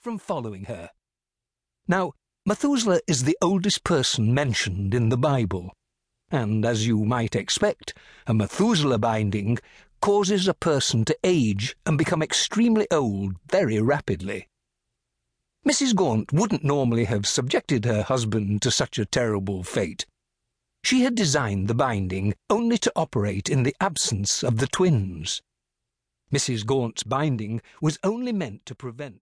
from following her. Now, Methuselah is the oldest person mentioned in the Bible, and as you might expect, a Methuselah binding causes a person to age and become extremely old very rapidly. Mrs. Gaunt wouldn't normally have subjected her husband to such a terrible fate. She had designed the binding only to operate in the absence of the twins. Mrs. Gaunt's binding was only meant to prevent